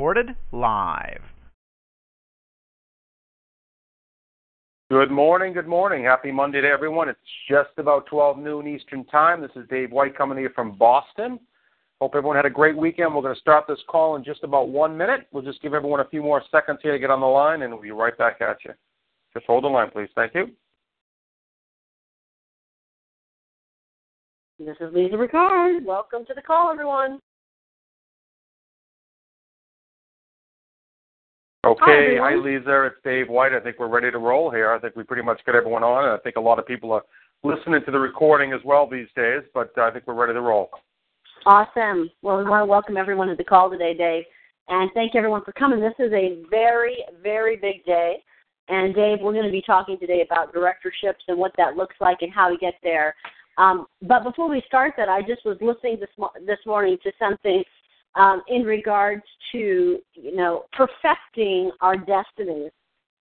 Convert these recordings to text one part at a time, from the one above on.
Recorded live. Good morning, good morning. Happy Monday to everyone. It's just about 12 noon Eastern Time. This is Dave White coming to you from Boston. Hope everyone had a great weekend. We're going to start this call in just about one minute. We'll just give everyone a few more seconds here to get on the line, and we'll be right back at you. Just hold the line, please. Thank you. This is Lisa Ricard. Welcome to the call, everyone. Okay, Hi, hi, Lisa. It's Dave White. I think we're ready to roll here. I think we pretty much got everyone on, and I think a lot of people are listening to the recording as well these days, but I think we're ready to roll. Awesome. Well, we want to welcome everyone to the call today, Dave, and thank you everyone for coming. This is a very, very big day. And Dave, we're going to be talking today about directorships and what that looks like and how to get there. Um, but before we start that, I just was listening this mo- this morning to something um, in regards to you know perfecting our destinies.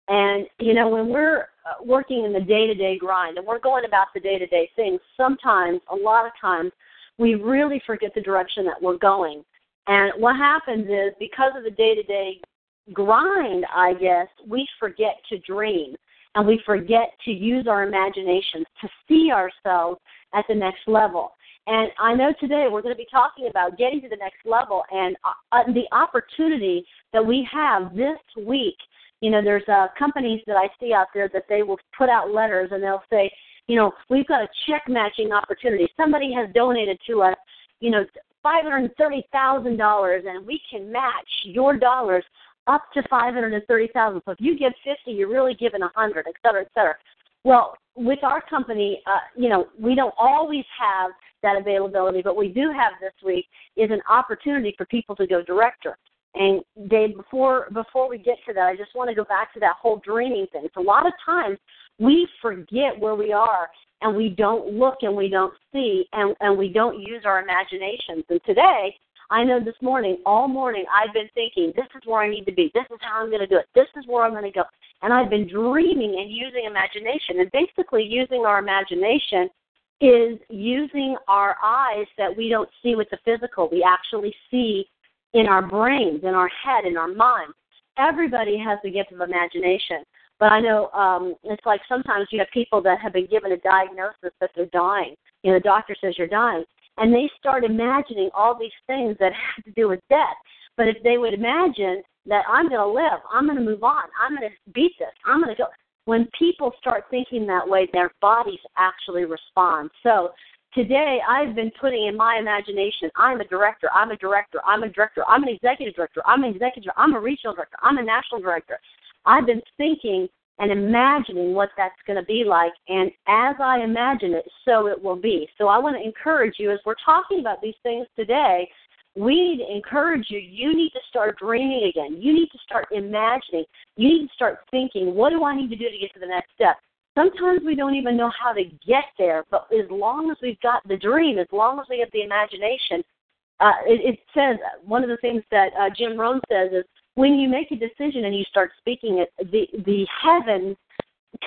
And you know when we're uh, working in the day to day grind and we're going about the day to day things, sometimes, a lot of times, we really forget the direction that we're going. And what happens is because of the day to day grind, I guess, we forget to dream and we forget to use our imaginations to see ourselves at the next level. And I know today we're going to be talking about getting to the next level and uh, the opportunity that we have this week. You know, there's uh, companies that I see out there that they will put out letters and they'll say, you know, we've got a check matching opportunity. Somebody has donated to us, you know, five hundred and thirty thousand dollars, and we can match your dollars up to five hundred and thirty thousand. So if you give fifty, you're really giving a hundred, et cetera, et cetera. Well, with our company, uh, you know, we don't always have that availability, but we do have this week is an opportunity for people to go director. And Dave, before before we get to that, I just want to go back to that whole dreaming thing. So a lot of times we forget where we are and we don't look and we don't see and, and we don't use our imaginations. And today, I know this morning, all morning, I've been thinking, this is where I need to be. This is how I'm going to do it. This is where I'm going to go. And I've been dreaming and using imagination. And basically, using our imagination is using our eyes that we don't see with the physical. We actually see in our brains, in our head, in our mind. Everybody has the gift of imagination. But I know um, it's like sometimes you have people that have been given a diagnosis that they're dying. You know, the doctor says you're dying, and they start imagining all these things that have to do with death. But if they would imagine that I'm going to live, I'm going to move on, I'm going to beat this, I'm going to go. When people start thinking that way, their bodies actually respond. So today I've been putting in my imagination, I'm a director, I'm a director, I'm a director, I'm an executive director, I'm an executive, I'm a regional director, I'm a national director. I've been thinking and imagining what that's going to be like. And as I imagine it, so it will be. So I want to encourage you as we're talking about these things today. We need to encourage you. You need to start dreaming again. You need to start imagining. You need to start thinking, what do I need to do to get to the next step? Sometimes we don't even know how to get there, but as long as we've got the dream, as long as we have the imagination, uh, it, it says one of the things that uh, Jim Rohn says is when you make a decision and you start speaking it, the the heavens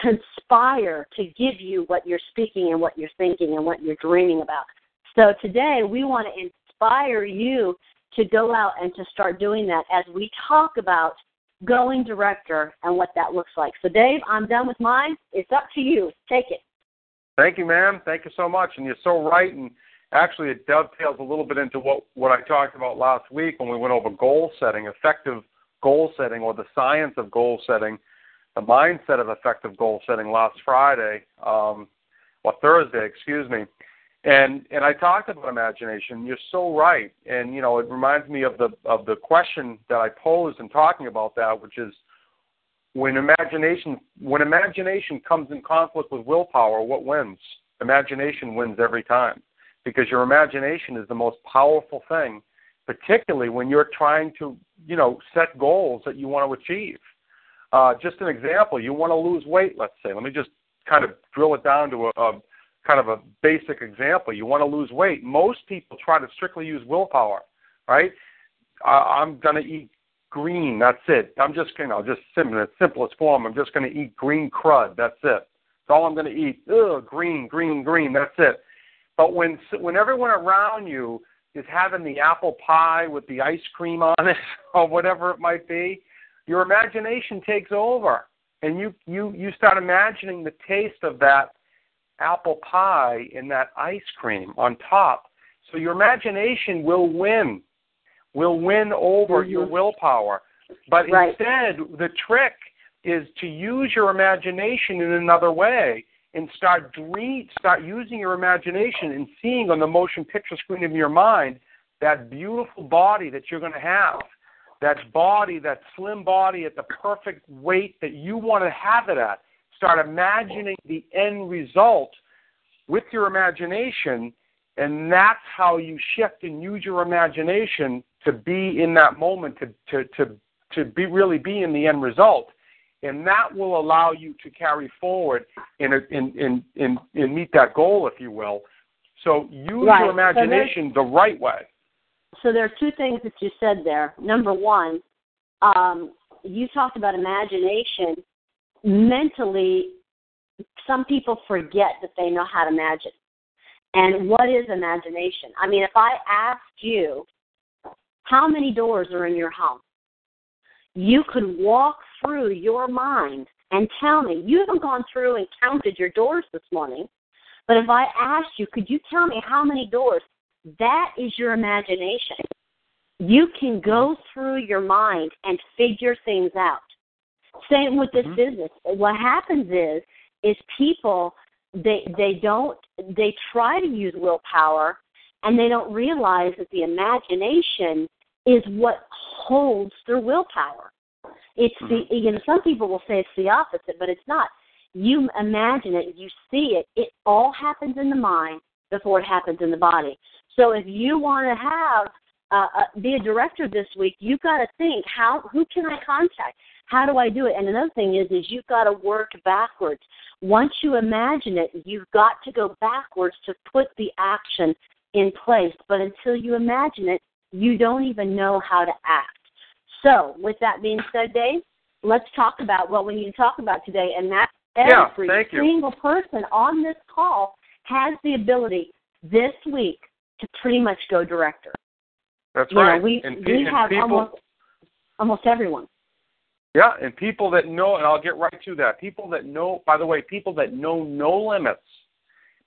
conspire to give you what you're speaking and what you're thinking and what you're dreaming about. So today we want to inspire you to go out and to start doing that as we talk about going director and what that looks like. So Dave, I'm done with mine. It's up to you. Take it. Thank you, ma'am. Thank you so much. And you're so right. And actually, it dovetails a little bit into what, what I talked about last week when we went over goal setting, effective goal setting or the science of goal setting, the mindset of effective goal setting last Friday, um, or Thursday, excuse me. And and I talked about imagination. You're so right. And you know, it reminds me of the of the question that I posed in talking about that, which is when imagination when imagination comes in conflict with willpower, what wins? Imagination wins every time. because your imagination is the most powerful thing, particularly when you're trying to, you know, set goals that you want to achieve. Uh, just an example, you want to lose weight, let's say. Let me just kind of drill it down to a, a kind of a basic example. You want to lose weight. Most people try to strictly use willpower, right? Uh, I'm going to eat green. That's it. I'm just, going you know, just in its simplest form. I'm just going to eat green crud. That's it. That's all I'm going to eat. Ugh, green, green, green. That's it. But when when everyone around you is having the apple pie with the ice cream on it or whatever it might be, your imagination takes over, and you you you start imagining the taste of that apple pie and that ice cream on top. So your imagination will win will win over mm-hmm. your willpower. But right. instead, the trick is to use your imagination in another way and start dream, start using your imagination and seeing on the motion picture screen of your mind that beautiful body that you're going to have. That body, that slim body at the perfect weight that you want to have it at. Start imagining the end result with your imagination, and that's how you shift and use your imagination to be in that moment, to, to, to, to be really be in the end result. And that will allow you to carry forward and, in, in, in, in meet that goal, if you will. So use right. your imagination so the right way. So there are two things that you said there. Number one, um, you talked about imagination. Mentally, some people forget that they know how to imagine. And what is imagination? I mean, if I asked you how many doors are in your home? You could walk through your mind and tell me, you haven't gone through and counted your doors this morning, but if I asked you, could you tell me how many doors? That is your imagination. You can go through your mind and figure things out. Same with this mm-hmm. business. What happens is, is people they they don't they try to use willpower and they don't realize that the imagination is what holds their willpower. It's the mm-hmm. you know some people will say it's the opposite, but it's not. You imagine it, you see it. It all happens in the mind before it happens in the body. So if you want to have uh, uh, be a director this week, you've got to think how who can I contact? How do I do it? And another thing is is you've got to work backwards. Once you imagine it, you've got to go backwards to put the action in place. But until you imagine it, you don't even know how to act. So, with that being said, Dave, let's talk about what we need to talk about today, and that's every yeah, single person on this call has the ability this week to pretty much go director. That's you right. Know, we and, we and have people, almost almost everyone. Yeah, and people that know, and I'll get right to that. People that know, by the way, people that know no limits.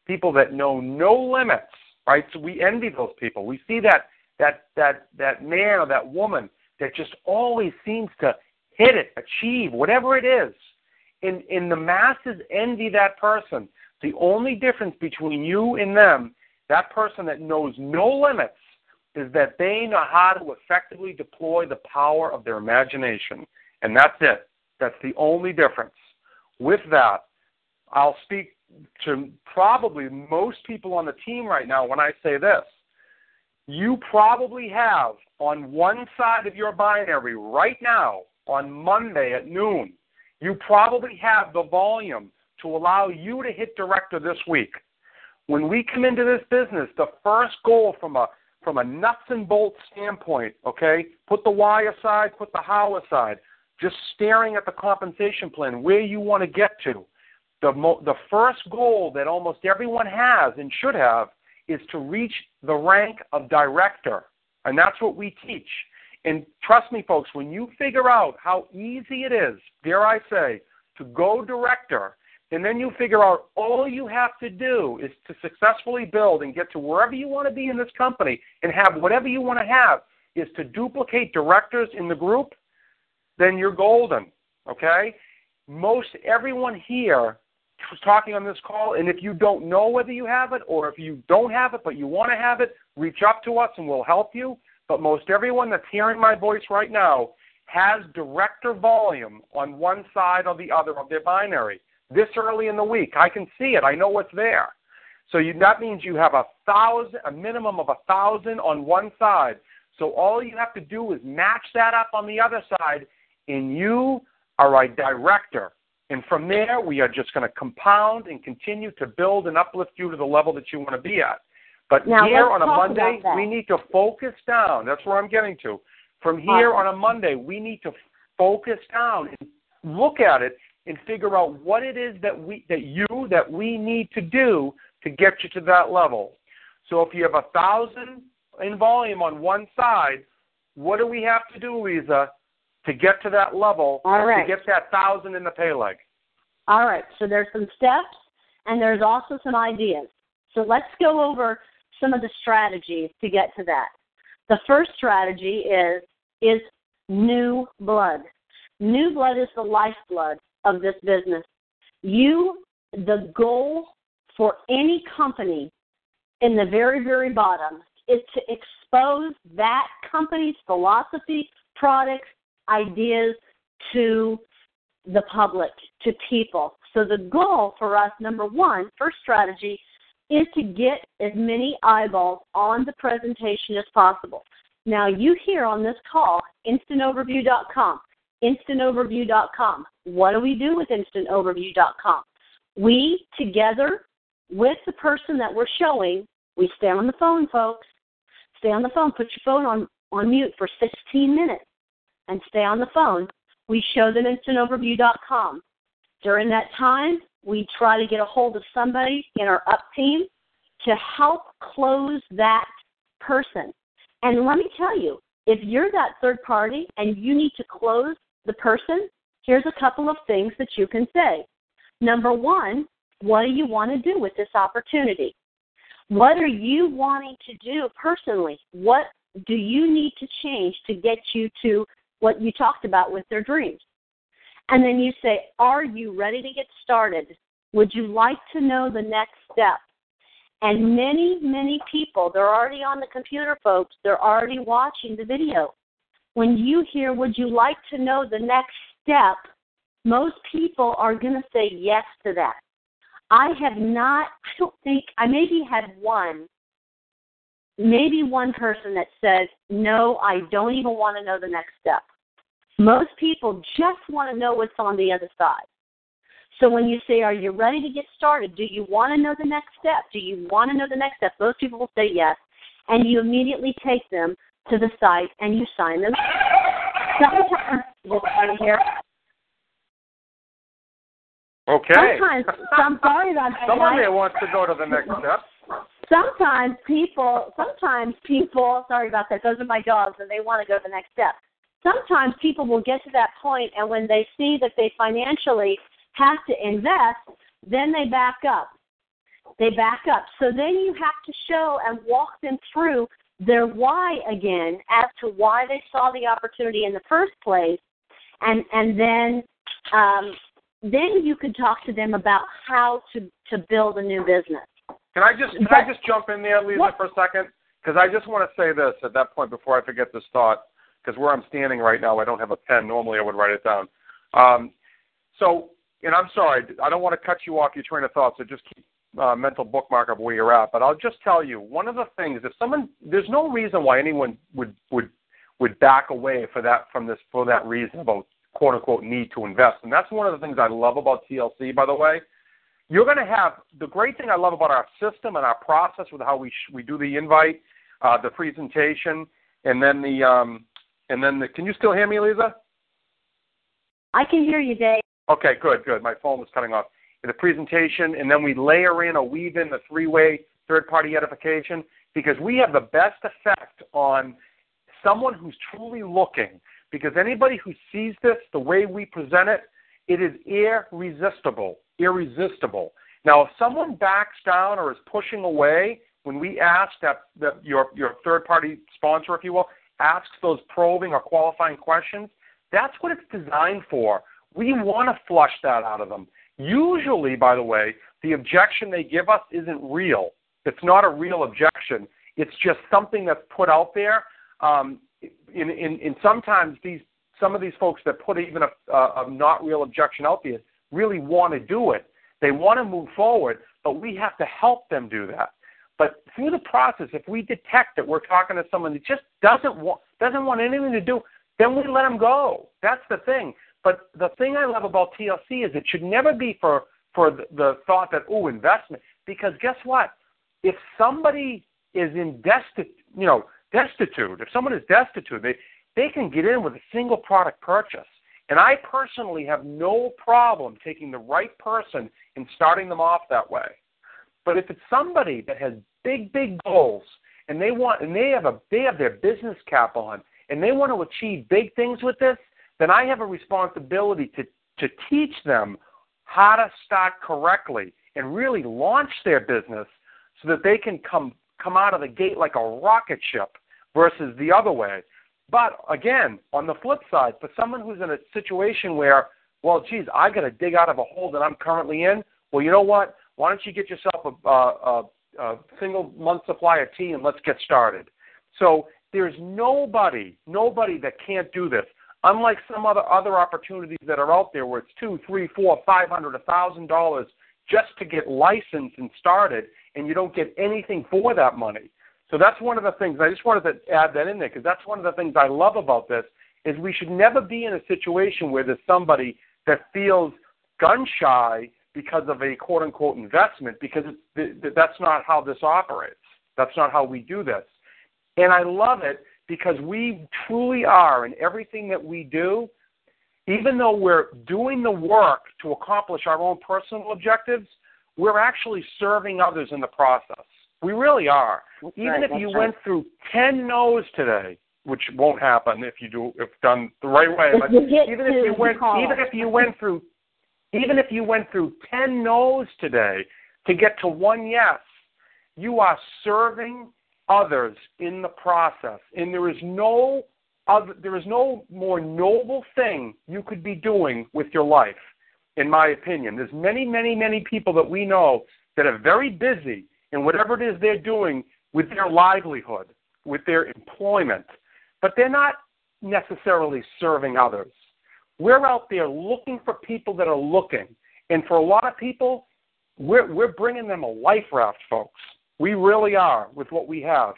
People that know no limits, right? So we envy those people. We see that that that that man or that woman that just always seems to hit it, achieve whatever it is. In in the masses envy that person. The only difference between you and them, that person that knows no limits, is that they know how to effectively deploy the power of their imagination. And that's it. That's the only difference. With that, I'll speak to probably most people on the team right now when I say this you probably have on one side of your binary right now on Monday at noon, you probably have the volume to allow you to hit director this week. When we come into this business, the first goal from a from a nuts and bolts standpoint, okay, put the why aside, put the how aside, just staring at the compensation plan, where you want to get to. The, mo- the first goal that almost everyone has and should have is to reach the rank of director. And that's what we teach. And trust me, folks, when you figure out how easy it is, dare I say, to go director, and then you figure out all you have to do is to successfully build and get to wherever you want to be in this company and have whatever you want to have is to duplicate directors in the group, then you're golden. Okay? Most everyone here talking on this call. And if you don't know whether you have it or if you don't have it but you want to have it, reach up to us and we'll help you. But most everyone that's hearing my voice right now has director volume on one side or the other of their binary. This early in the week, I can see it. I know what's there. So you, that means you have a thousand, a minimum of a thousand on one side. So all you have to do is match that up on the other side, and you are a director. And from there, we are just going to compound and continue to build and uplift you to the level that you want to be at. But now, here on a Monday, we need to focus down. That's where I'm getting to. From here on a Monday, we need to focus down and look at it and figure out what it is that we that you that we need to do to get you to that level. So if you have a thousand in volume on one side, what do we have to do, Lisa, to get to that level All right. to get that thousand in the pay leg? All right. So there's some steps and there's also some ideas. So let's go over some of the strategies to get to that. The first strategy is is new blood. New blood is the lifeblood of this business. You the goal for any company in the very, very bottom is to expose that company's philosophy, products, ideas to the public, to people. So the goal for us, number one, first strategy, is to get as many eyeballs on the presentation as possible. Now you hear on this call, instantoverview.com, instantoverview.com. What do we do with instantoverview.com? We, together with the person that we're showing, we stay on the phone, folks. Stay on the phone. Put your phone on, on mute for 16 minutes and stay on the phone. We show them instantoverview.com. During that time, we try to get a hold of somebody in our up team to help close that person. And let me tell you, if you're that third party and you need to close the person, here's a couple of things that you can say. Number one, what do you want to do with this opportunity? What are you wanting to do personally? What do you need to change to get you to what you talked about with their dreams? And then you say, Are you ready to get started? Would you like to know the next step? And many, many people, they're already on the computer, folks, they're already watching the video. When you hear, Would you like to know the next step? Most people are going to say yes to that. I have not, I don't think, I maybe had one, maybe one person that says, no, I don't even want to know the next step. Most people just want to know what's on the other side. So when you say, are you ready to get started? Do you want to know the next step? Do you want to know the next step? Most people will say yes. And you immediately take them to the site and you sign them. Sometimes, here. Okay. Sometimes, I'm sorry about that. Somebody wants to go to the next step. Sometimes people sometimes people sorry about that those are my dogs and they want to go to the next step. Sometimes people will get to that point and when they see that they financially have to invest then they back up. They back up. So then you have to show and walk them through their why again as to why they saw the opportunity in the first place. And and then um then you could talk to them about how to to build a new business Can I just can I just jump in there, Lisa, What? for a second? Because I just want to say this at that point before I forget this thought. Because where I'm standing right now, I don't have a pen. Normally, I would write it down. Um, so, and I'm sorry, I don't want to cut you off your train of thought. So just keep uh, mental bookmark of where you're at. But I'll just tell you one of the things. If someone, there's no reason why anyone would would would back away for that from this for that reason about quote unquote need to invest. And that's one of the things I love about TLC, by the way you're going to have the great thing I love about our system and our process with how we sh- we do the invite, uh, the presentation, and then the um, and then the. Can you still hear me, Lisa? i can hear you dave Okay, good, good. My phone was cutting off. The presentation, and then we layer in or weave in the three-way third-party edification because we have the best effect on someone who's truly looking. Because anybody who sees this the way we present it, it is irresistible. Irresistible. Now, if someone backs down or is pushing away when we ask that, that your your third-party sponsor, if you will, asks those probing or qualifying questions, that's what it's designed for. We want to flush that out of them. Usually, by the way, the objection they give us isn't real. It's not a real objection. It's just something that's put out there. Um, in, in, in sometimes these some of these folks that put even a, a, a not real objection out there really want to do it. They want to move forward, but we have to help them do that. But through the process, if we detect that we're talking to someone that just doesn't want doesn't want anything to do, then we let them go. That's the thing. But the thing I love about TLC is it should never be for for the, the thought that oh investment because guess what? If somebody is in destitute, you know, destitute, if someone is destitute, they they can get in with a single product purchase. And I personally have no problem taking the right person and starting them off that way. But if it's somebody that has big, big goals and they want and they have a they have their business cap on and they want to achieve big things with this, then I have a responsibility to to teach them how to start correctly and really launch their business so that they can come come out of the gate like a rocket ship versus the other way. But again, on the flip side, for someone who's in a situation where, well, geez, I got to dig out of a hole that I'm currently in. Well, you know what? Why don't you get yourself a, a, a single month supply of tea and let's get started. So there's nobody, nobody that can't do this. Unlike some other other opportunities that are out there where it's two, three, four, five hundred, a thousand dollars just to get licensed and started, and you don't get anything for that money. So that's one of the things. I just wanted to add that in there because that's one of the things I love about this is we should never be in a situation where there's somebody that feels gun shy because of a quote unquote investment because that's not how this operates. That's not how we do this. And I love it because we truly are in everything that we do, even though we're doing the work to accomplish our own personal objectives, we're actually serving others in the process. We really are. That's even right, if you right. went through 10 no's today, which won't happen if you do if done the right way, If but even if you went call even if you went through even if you went through 10 no's today to get to one yes, you are serving others in the process. And there is no other, there is no more noble thing you could be doing with your life, in my opinion. There's many, many, many people that we know that are very busy in whatever it is they're doing with their livelihood, with their employment, but they're not necessarily serving others. We're out there looking for people that are looking. And for a lot of people, we're, we're bringing them a life raft, folks. We really are with what we have.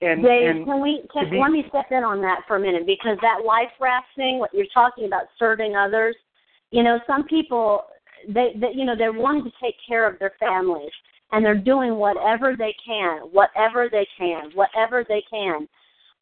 And, Dave, and can we can, be- let me step in on that for a minute because that life raft thing, what you're talking about serving others, you know, some people they, they you know they're wanting to take care of their families and they're doing whatever they can, whatever they can, whatever they can.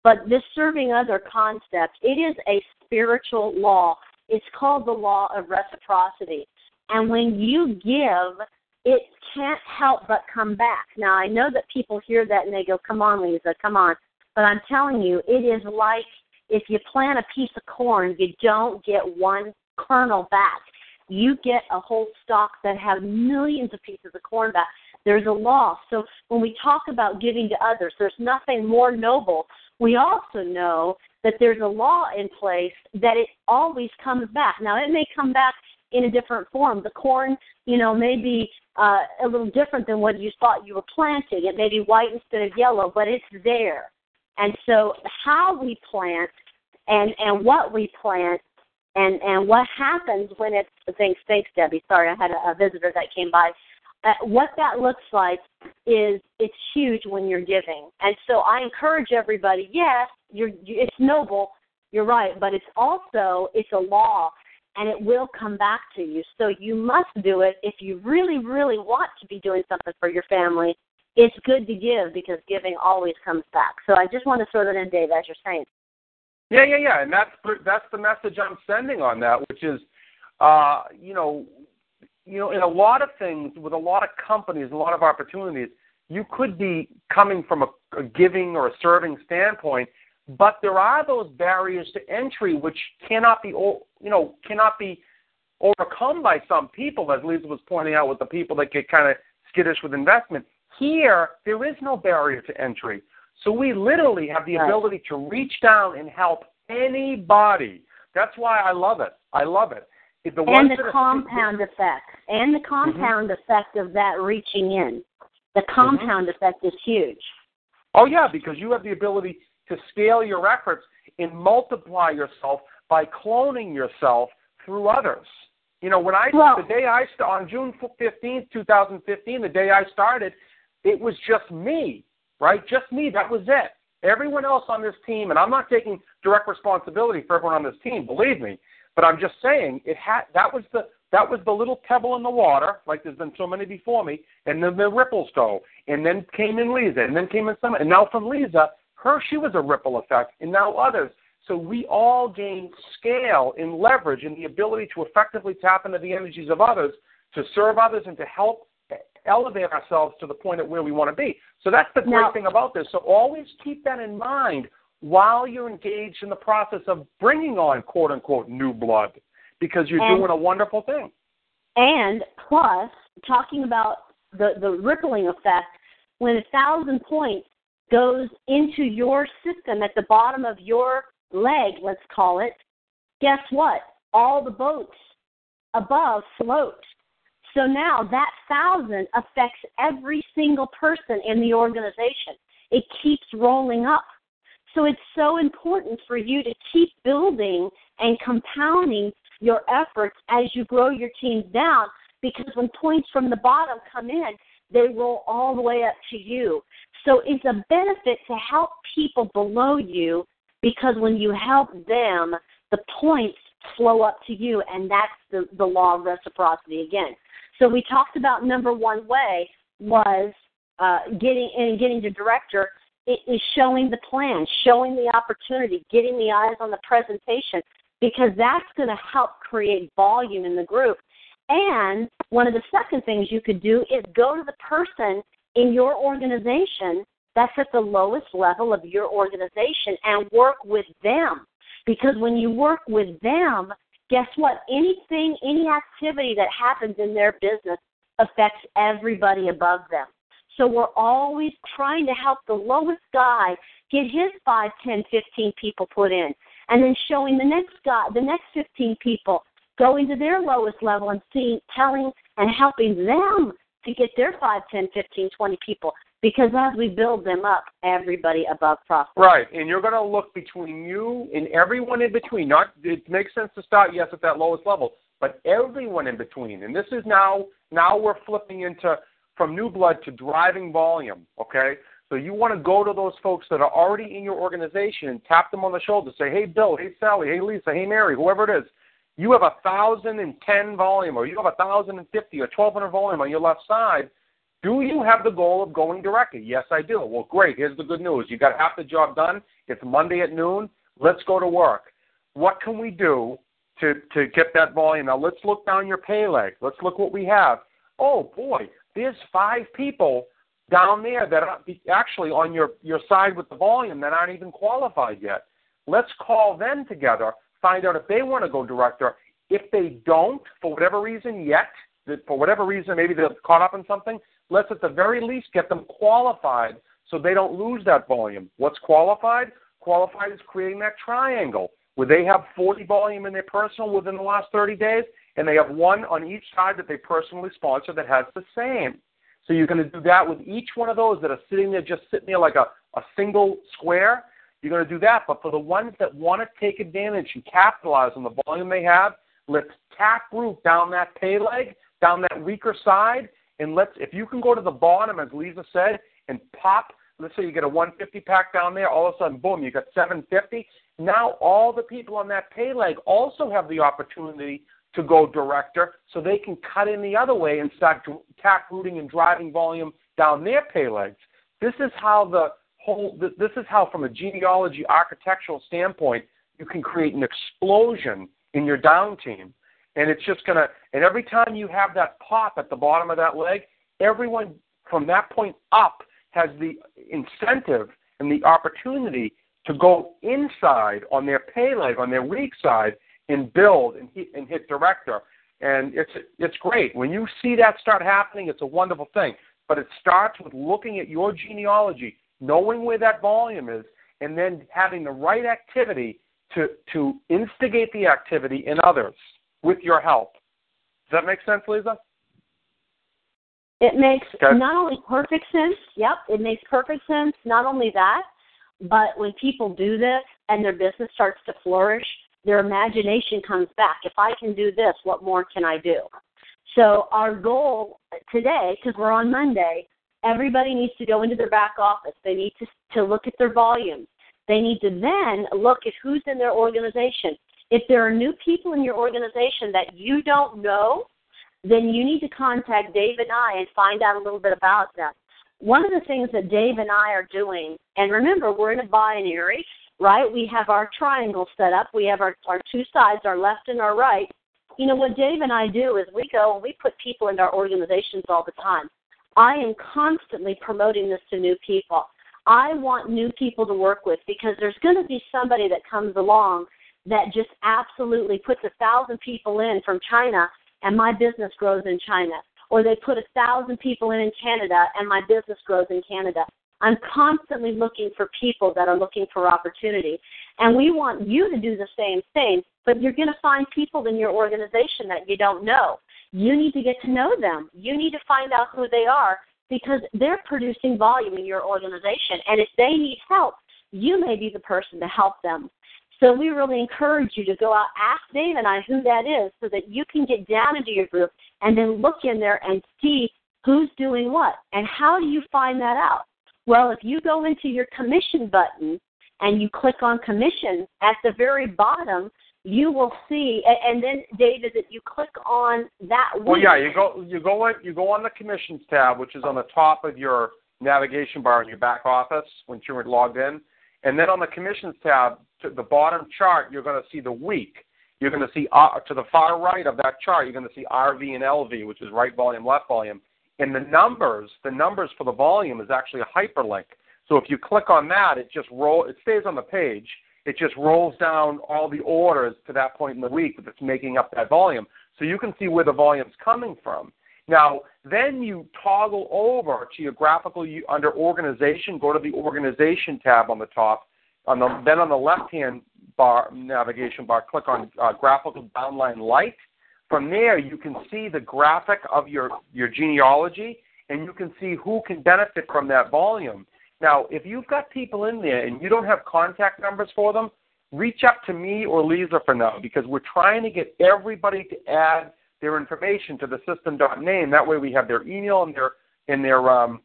But this serving other concept, it is a spiritual law. It's called the law of reciprocity. And when you give, it can't help but come back. Now, I know that people hear that and they go, come on, Lisa, come on. But I'm telling you, it is like if you plant a piece of corn, you don't get one kernel back. You get a whole stalk that has millions of pieces of corn back. There's a law. So when we talk about giving to others, there's nothing more noble. We also know that there's a law in place that it always comes back. Now, it may come back in a different form. The corn, you know, may be uh, a little different than what you thought you were planting. It may be white instead of yellow, but it's there. And so, how we plant and and what we plant and and what happens when it's thanks thanks Debbie. Sorry, I had a, a visitor that came by. Uh, what that looks like is it's huge when you're giving. And so I encourage everybody. Yes, you're you, it's noble. You're right, but it's also it's a law and it will come back to you. So you must do it if you really, really want to be doing something for your family. It's good to give because giving always comes back. So I just want to throw that in, Dave, as you're saying. Yeah, yeah, yeah, and that's that's the message I'm sending on that, which is, uh, you know, you know, in a lot of things with a lot of companies, a lot of opportunities, you could be coming from a, a giving or a serving standpoint, but there are those barriers to entry which cannot be, you know, cannot be overcome by some people, as Lisa was pointing out with the people that get kind of skittish with investment. Here, there is no barrier to entry. So we literally have the ability to reach down and help anybody. That's why I love it. I love it. The And the compound effect. And the mm-hmm. compound effect of that reaching in. The mm-hmm. compound effect is huge. Oh yeah, because you have the ability to scale your efforts and multiply yourself by cloning yourself through others. You know, when I Well- the day I st- on June fifteenth, two thousand fifteen, the day I started, it was just me, right? Just me. That was it. Everyone else on this team, and I'm not taking direct responsibility for everyone on this team, believe me, but I'm just saying it had that was the that was the little pebble in the water, like there's been so many before me, and then the ripples go, and then came in Lisa, and then came in some, and now from Lisa, her she was a ripple effect, and now others. So we all gain scale in leverage and the ability to effectively tap into the energies of others to serve others and to help elevate ourselves to the point at where we want to be. So that's the great Now- thing about this. So always keep that in mind while you're engaged in the process of bringing on quote unquote new blood because you're And- doing a wonderful thing. And plus, talking about the, the rippling effect, when a thousand points goes into your system at the bottom of your leg, let's call it, guess what? All the boats above float. So now that thousand affects every single person in the organization. It keeps rolling up. So it's so important for you to keep building and compounding your efforts as you grow your teams down because when points from the bottom come in, they roll all the way up to you. So it's a benefit to help people below you because when you help them, the points flow up to you, and that's the, the law of reciprocity again. So we talked about number one way was uh, getting and getting to director it is showing the plan, showing the opportunity, getting the eyes on the presentation, because that's going to help create volume in the group. And one of the second things you could do is go to the person in your organization that's at the lowest level of your organization and work with them. Because when you work with them, guess what? Anything, any activity that happens in their business affects everybody above them. So we're always trying to help the lowest guy get his five, ten, fifteen people put in, and then showing the next guy, the next 15 people going to their lowest level and seeing, telling, and helping them to get their five, ten, fifteen, twenty people. Because as we build them up, everybody above prospers. Right, and you're going to look between you and everyone in between. Not it makes sense to start yes at that lowest level, but everyone in between. And this is now now we're flipping into from new blood to driving volume. Okay, so you want to go to those folks that are already in your organization and tap them on the shoulder. Say, hey Bill, hey Sally, hey Lisa, hey Mary, whoever it is. You have a thousand and ten volume, or you have a thousand and fifty, or twelve hundred volume on your left side do you have the goal of going directly? Yes, I do. Well, great. Here's the good news. You got half the job done. It's Monday at noon. Let's go to work. What can we do to to get that volume? Now let's look down your pay leg. Let's look what we have. Oh boy, there's five people down there that are actually on your your side with the volume that aren't even qualified yet. Let's call them together. Find out if they want to go director. If they don't, for whatever reason yet, for whatever reason maybe they're caught up in something, let's at the very least get them qualified so they don't lose that volume. What's qualified? Qualified is creating that triangle where they have 40 volume in their personal within the last 30 days, and they have one on each side that they personally sponsor that has the same. So you're going to do that with each one of those that are sitting there, just sitting there like a, a single square. You're going to do that. But for the ones that want to take advantage and capitalize on the volume they have, let's tap root down that pay leg, down that weaker side, and let's if you can go to the bottom, as Lisa said, and pop. Let's say you get a 150 pack down there. All of a sudden, boom, you got 750. Now all the people on that pay leg also have the opportunity to go director, so they can cut in the other way and start tap rooting and driving volume down their pay legs. This is how the whole. This is how, from a genealogy architectural standpoint, you can create an explosion in your down team and it's just to and every time you have that pop at the bottom of that leg everyone from that point up has the incentive and the opportunity to go inside on their pay leg on their weak side and build and hit, and hit director and it's it's great when you see that start happening it's a wonderful thing but it starts with looking at your genealogy knowing where that volume is and then having the right activity to to instigate the activity in others with your help. Does that make sense, Lisa? It makes Okay. not only perfect sense, yep, it makes perfect sense. Not only that, but when people do this and their business starts to flourish, their imagination comes back. If I can do this, what more can I do? So our goal today, because we're on Monday, everybody needs to go into their back office. They need to, to look at their volumes. They need to then look at who's in their organization. If there are new people in your organization that you don't know, then you need to contact Dave and I and find out a little bit about them. One of the things that Dave and I are doing, and remember, we're in a binary, right? We have our triangle set up. We have our, our two sides, our left and our right. You know, what Dave and I do is we go and we put people into our organizations all the time. I am constantly promoting this to new people. I want new people to work with because there's going to be somebody that comes along that just absolutely puts a thousand people in from China and my business grows in China. Or they put a thousand people in in Canada and my business grows in Canada. I'm constantly looking for people that are looking for opportunity. And we want you to do the same thing, but you're going to find people in your organization that you don't know. You need to get to know them. You need to find out who they are because they're producing volume in your organization. And if they need help, you may be the person to help them. So we really encourage you to go out, ask Dave and I who that is so that you can get down into your group and then look in there and see who's doing what. And how do you find that out? Well, if you go into your commission button and you click on commission at the very bottom, you will see and then David that you click on that one. Well yeah, you go you go in, you go on the commissions tab, which is on the top of your navigation bar in your back office once you're logged in. And then on the commissions tab, to the bottom chart, you're going to see the week. You're going to see uh, to the far right of that chart, you're going to see RV and LV, which is right volume, left volume. And the numbers, the numbers for the volume is actually a hyperlink. So if you click on that, it just roll. It stays on the page. It just rolls down all the orders to that point in the week that's making up that volume. So you can see where the volume's coming from. Now, then you toggle over to your graphical under organization. Go to the organization tab on the top, on the, then on the left-hand bar navigation bar, click on uh, graphical downline light. From there, you can see the graphic of your, your genealogy, and you can see who can benefit from that volume. Now, if you've got people in there and you don't have contact numbers for them, reach out to me or Lisa for now because we're trying to get everybody to add their information to the system.name. That way, we have their email and their and their um,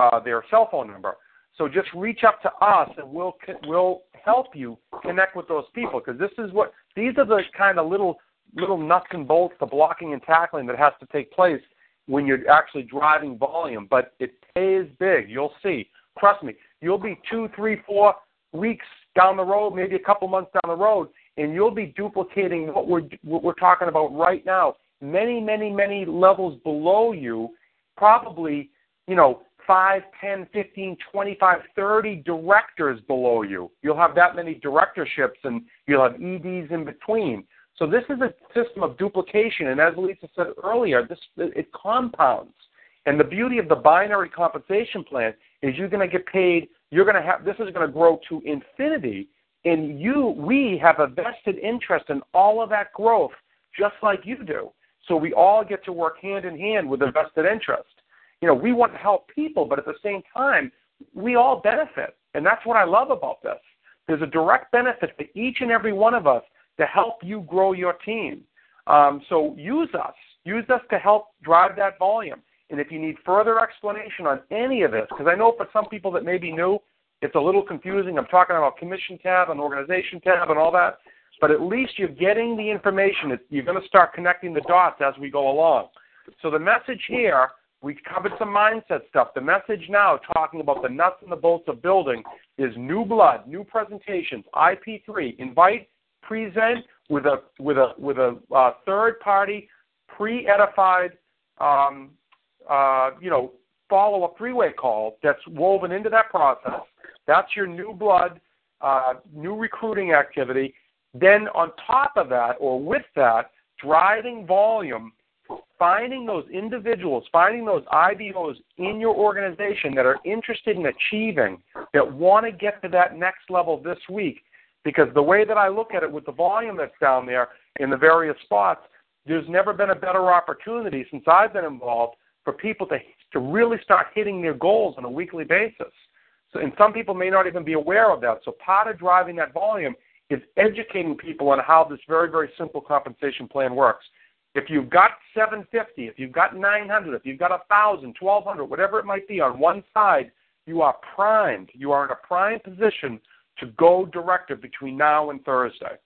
uh, their cell phone number. So just reach out to us, and we'll we'll help you connect with those people because this is what these are the kind of little little nuts and bolts, the blocking and tackling that has to take place when you're actually driving volume. But it pays big. You'll see. Trust me. You'll be two, three, four weeks down the road, maybe a couple months down the road, and you'll be duplicating what we're what we're talking about right now. Many, many, many levels below you, probably, you know, 5, 10, 15, 25, 30 directors below you. You'll have that many directorships and you'll have EDs in between. So this is a system of duplication, and as Lisa said earlier, this it compounds. And the beauty of the binary compensation plan is you're going to get paid. You're going to have this is going to grow to infinity, and you we have a vested interest in all of that growth, just like you do. So we all get to work hand in hand with a vested interest you know, we want to help people, but at the same time, we all benefit. And that's what I love about this. There's a direct benefit to each and every one of us to help you grow your team. Um, so use us. Use us to help drive that volume. And if you need further explanation on any of this, because I know for some people that may be new, it's a little confusing. I'm talking about commission tab and organization tab and all that. But at least you're getting the information. You're going to start connecting the dots as we go along. So the message here we covered some mindset stuff. The message now, talking about the nuts and the bolts of building, is new blood, new presentations, IP3. Invite, present with a with a with a uh, third party, pre-edified, um, uh, you know, follow up three way call that's woven into that process. That's your new blood, uh, new recruiting activity. Then on top of that, or with that, driving volume finding those individuals, finding those IBOs in your organization that are interested in achieving, that want to get to that next level this week. Because the way that I look at it with the volume that's down there in the various spots, there's never been a better opportunity since I've been involved for people to to really start hitting their goals on a weekly basis. So, and some people may not even be aware of that. So part of driving that volume is educating people on how this very, very simple compensation plan works. If you've got 750, if you've got 900, if you've got 1,000, 1,200, whatever it might be on one side, you are primed. You are in a prime position to go director between now and Thursday.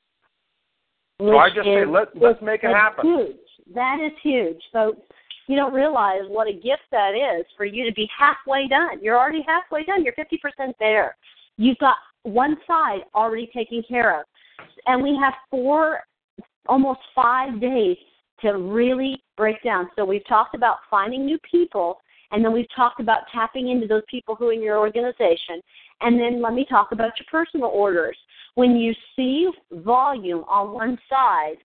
Which so I just is, say let let's make it happen. Huge. That is huge, folks. You don't realize what a gift that is for you to be halfway done. You're already halfway done. You're 50% there. You've got one side already taken care of. And we have four, almost five days to really break down. So we've talked about finding new people, and then we've talked about tapping into those people who are in your organization. And then let me talk about your personal orders. When you see volume on one side,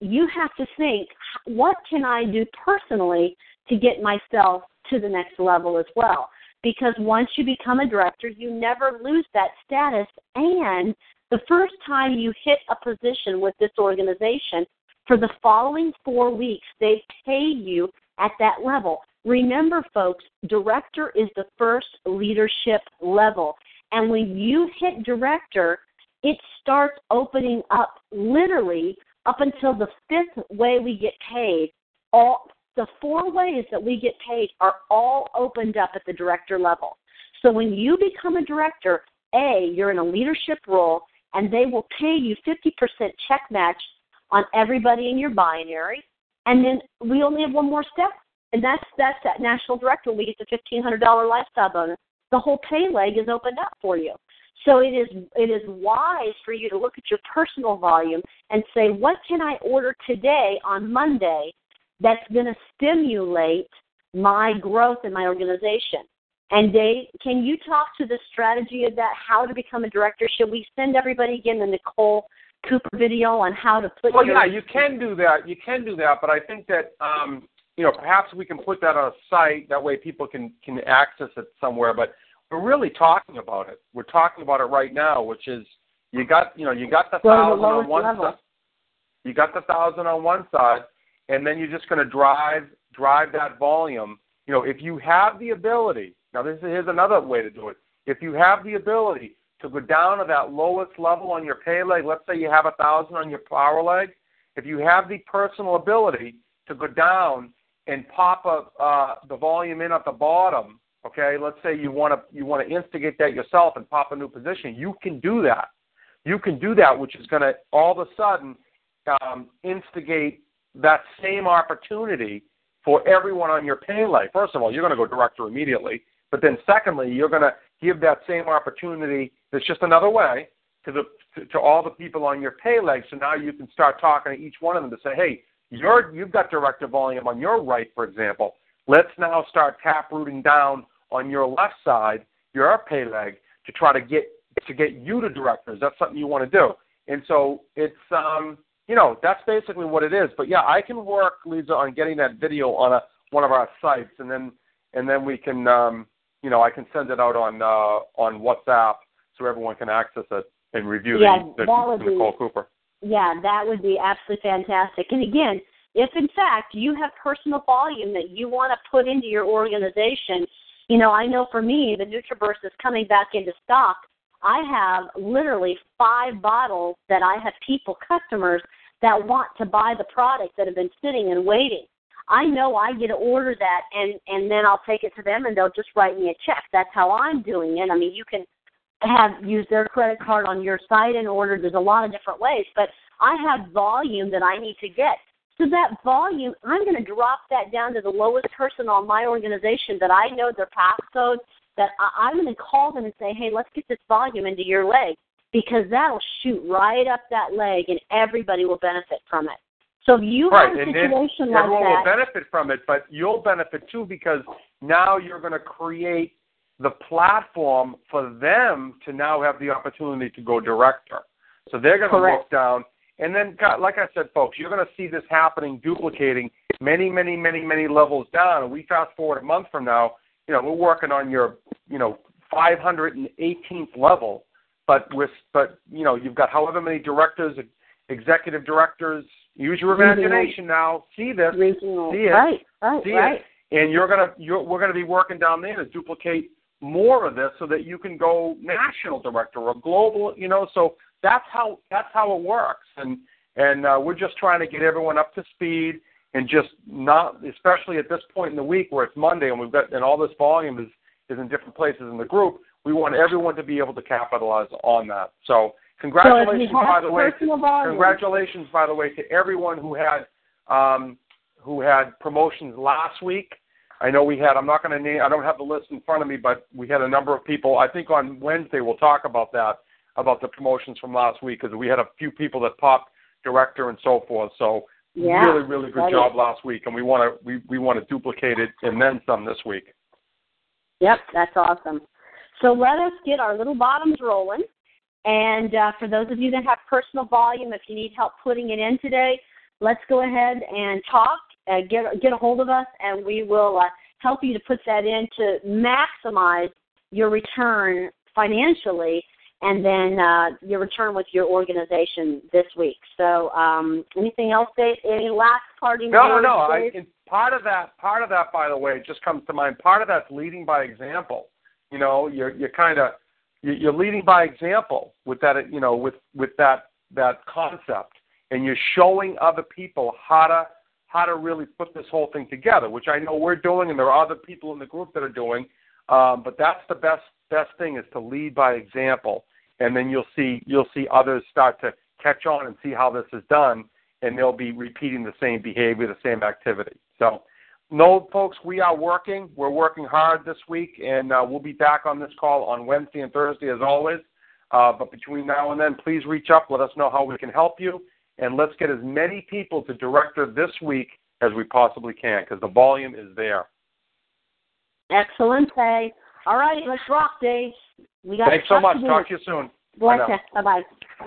you have to think, what can I do personally to get myself to the next level as well? Because once you become a director, you never lose that status. And the first time you hit a position with this organization, for the following four weeks, they pay you at that level. Remember, folks, director is the first leadership level. And when you hit director, it starts opening up literally up until the fifth way we get paid. All the four ways that we get paid are all opened up at the director level. So when you become a director, A, you're in a leadership role and they will pay you 50% check match on everybody in your binary. And then we only have one more step, and that's that's that national director. We get the fifteen hundred dollar lifestyle bonus. The whole pay leg is opened up for you. So it is it is wise for you to look at your personal volume and say, what can I order today on Monday that's going to stimulate my growth in my organization? And Dave, can you talk to the strategy of that? How to become a director? Should we send everybody again the Nicole Cooper video on how to put? Well, your... yeah, you can do that. You can do that, but I think that um, you know perhaps we can put that on a site. That way, people can can access it somewhere. But we're really talking about it. We're talking about it right now, which is you got you know you got the thousand on one level. side. You got the thousand on one side, and then you're just going to drive drive that volume. You know, if you have the ability. Now, this is, here's another way to do it. If you have the ability to go down to that lowest level on your pay leg, let's say you have a thousand on your power leg, if you have the personal ability to go down and pop up uh, the volume in at the bottom, okay, let's say you want to you want to instigate that yourself and pop a new position, you can do that. You can do that, which is going to all of a sudden um, instigate that same opportunity for everyone on your pay leg. First of all, you're going to go director immediately, but then secondly, you're going to give that same opportunity. There's just another way to the to all the people on your pay leg. So now you can start talking to each one of them to say, hey, you're you've got director volume on your right, for example. Let's now start tap rooting down on your left side, your pay leg, to try to get to get you to directors. That's something you want to do. And so it's um you know, that's basically what it is. But yeah, I can work, Lisa, on getting that video on a one of our sites and then and then we can um you know, I can send it out on uh, on WhatsApp so everyone can access it and review yeah, the, the, that would the Nicole be, Cooper. Yeah, that would be absolutely fantastic. And again, if in fact you have personal volume that you want to put into your organization, you know, I know for me, the NutriBurst is coming back into stock. I have literally five bottles that I have people, customers, that want to buy the product that have been sitting and waiting. I know I get to order that and and then I'll take it to them and they'll just write me a check. That's how I'm doing it. I mean, you can have used their credit card on your site and order. There's a lot of different ways, but I have volume that I need to get. So that volume, I'm going to drop that down to the lowest person on my organization that I know their passcode. That I, I'm going to call them and say, "Hey, let's get this volume into your leg," because that'll shoot right up that leg, and everybody will benefit from it. So if you right, have a and situation then like everyone that, will benefit from it, but you'll benefit too because now you're going to create the platform for them to now have the opportunity to go director. So they're going to look down, and then, like I said, folks, you're going to see this happening, duplicating many, many, many, many levels down. And we fast forward a month from now, you know, we're working on your, you know, 518th level, but with, but you know, you've got however many directors, executive directors, Use your imagination now. See this. regional, See it. right, right, See right. it. And you're gonna you're we're gonna be working down there to duplicate more of this so that you can go national director or global. You know, so that's how that's how it works. And and uh, we're just trying to get everyone up to speed and just not, especially at this point in the week where it's Monday and we've got and all this volume is is in different places in the group. We want everyone to be able to capitalize on that. So congratulations, so by the way. Volume. Congratulations, by the way, to everyone who had um, who had promotions last week. I know we had. I'm not going to name. I don't have the list in front of me, but we had a number of people. I think on Wednesday we'll talk about that about the promotions from last week because we had a few people that popped director and so forth. So yeah, really, really good job is. last week, and we want to we we want to duplicate it and then some this week. Yep, that's awesome. So let us get our little bottoms rolling. And uh, for those of you that have personal volume, if you need help putting it in today, let's go ahead and talk. Uh, get get a hold of us, and we will uh, help you to put that in to maximize your return financially and then uh, your return with your organization this week. So, um, anything else, Dave? Any last parting? No, no, no. I, part of that, part of that, by the way, just comes to mind. Part of that's leading by example. You know, you're you're kind of you're leading by example with that. You know, with with that that concept, and you're showing other people how to how to really put this whole thing together, which I know we're doing, and there are other people in the group that are doing. Um, but that's the best best thing is to lead by example, and then you'll see you'll see others start to catch on and see how this is done, and they'll be repeating the same behavior, the same activity. So, no, folks, we are working. We're working hard this week, and uh, we'll be back on this call on Wednesday and Thursday as always. Uh, but between now and then, please reach up. Let us know how we can help you, and let's get as many people to director this week as we possibly can because the volume is there. Excellent. Hey. All right, let's rock, Dave. We got Thanks so much. Talk to you soon. Bless you. Bye bye.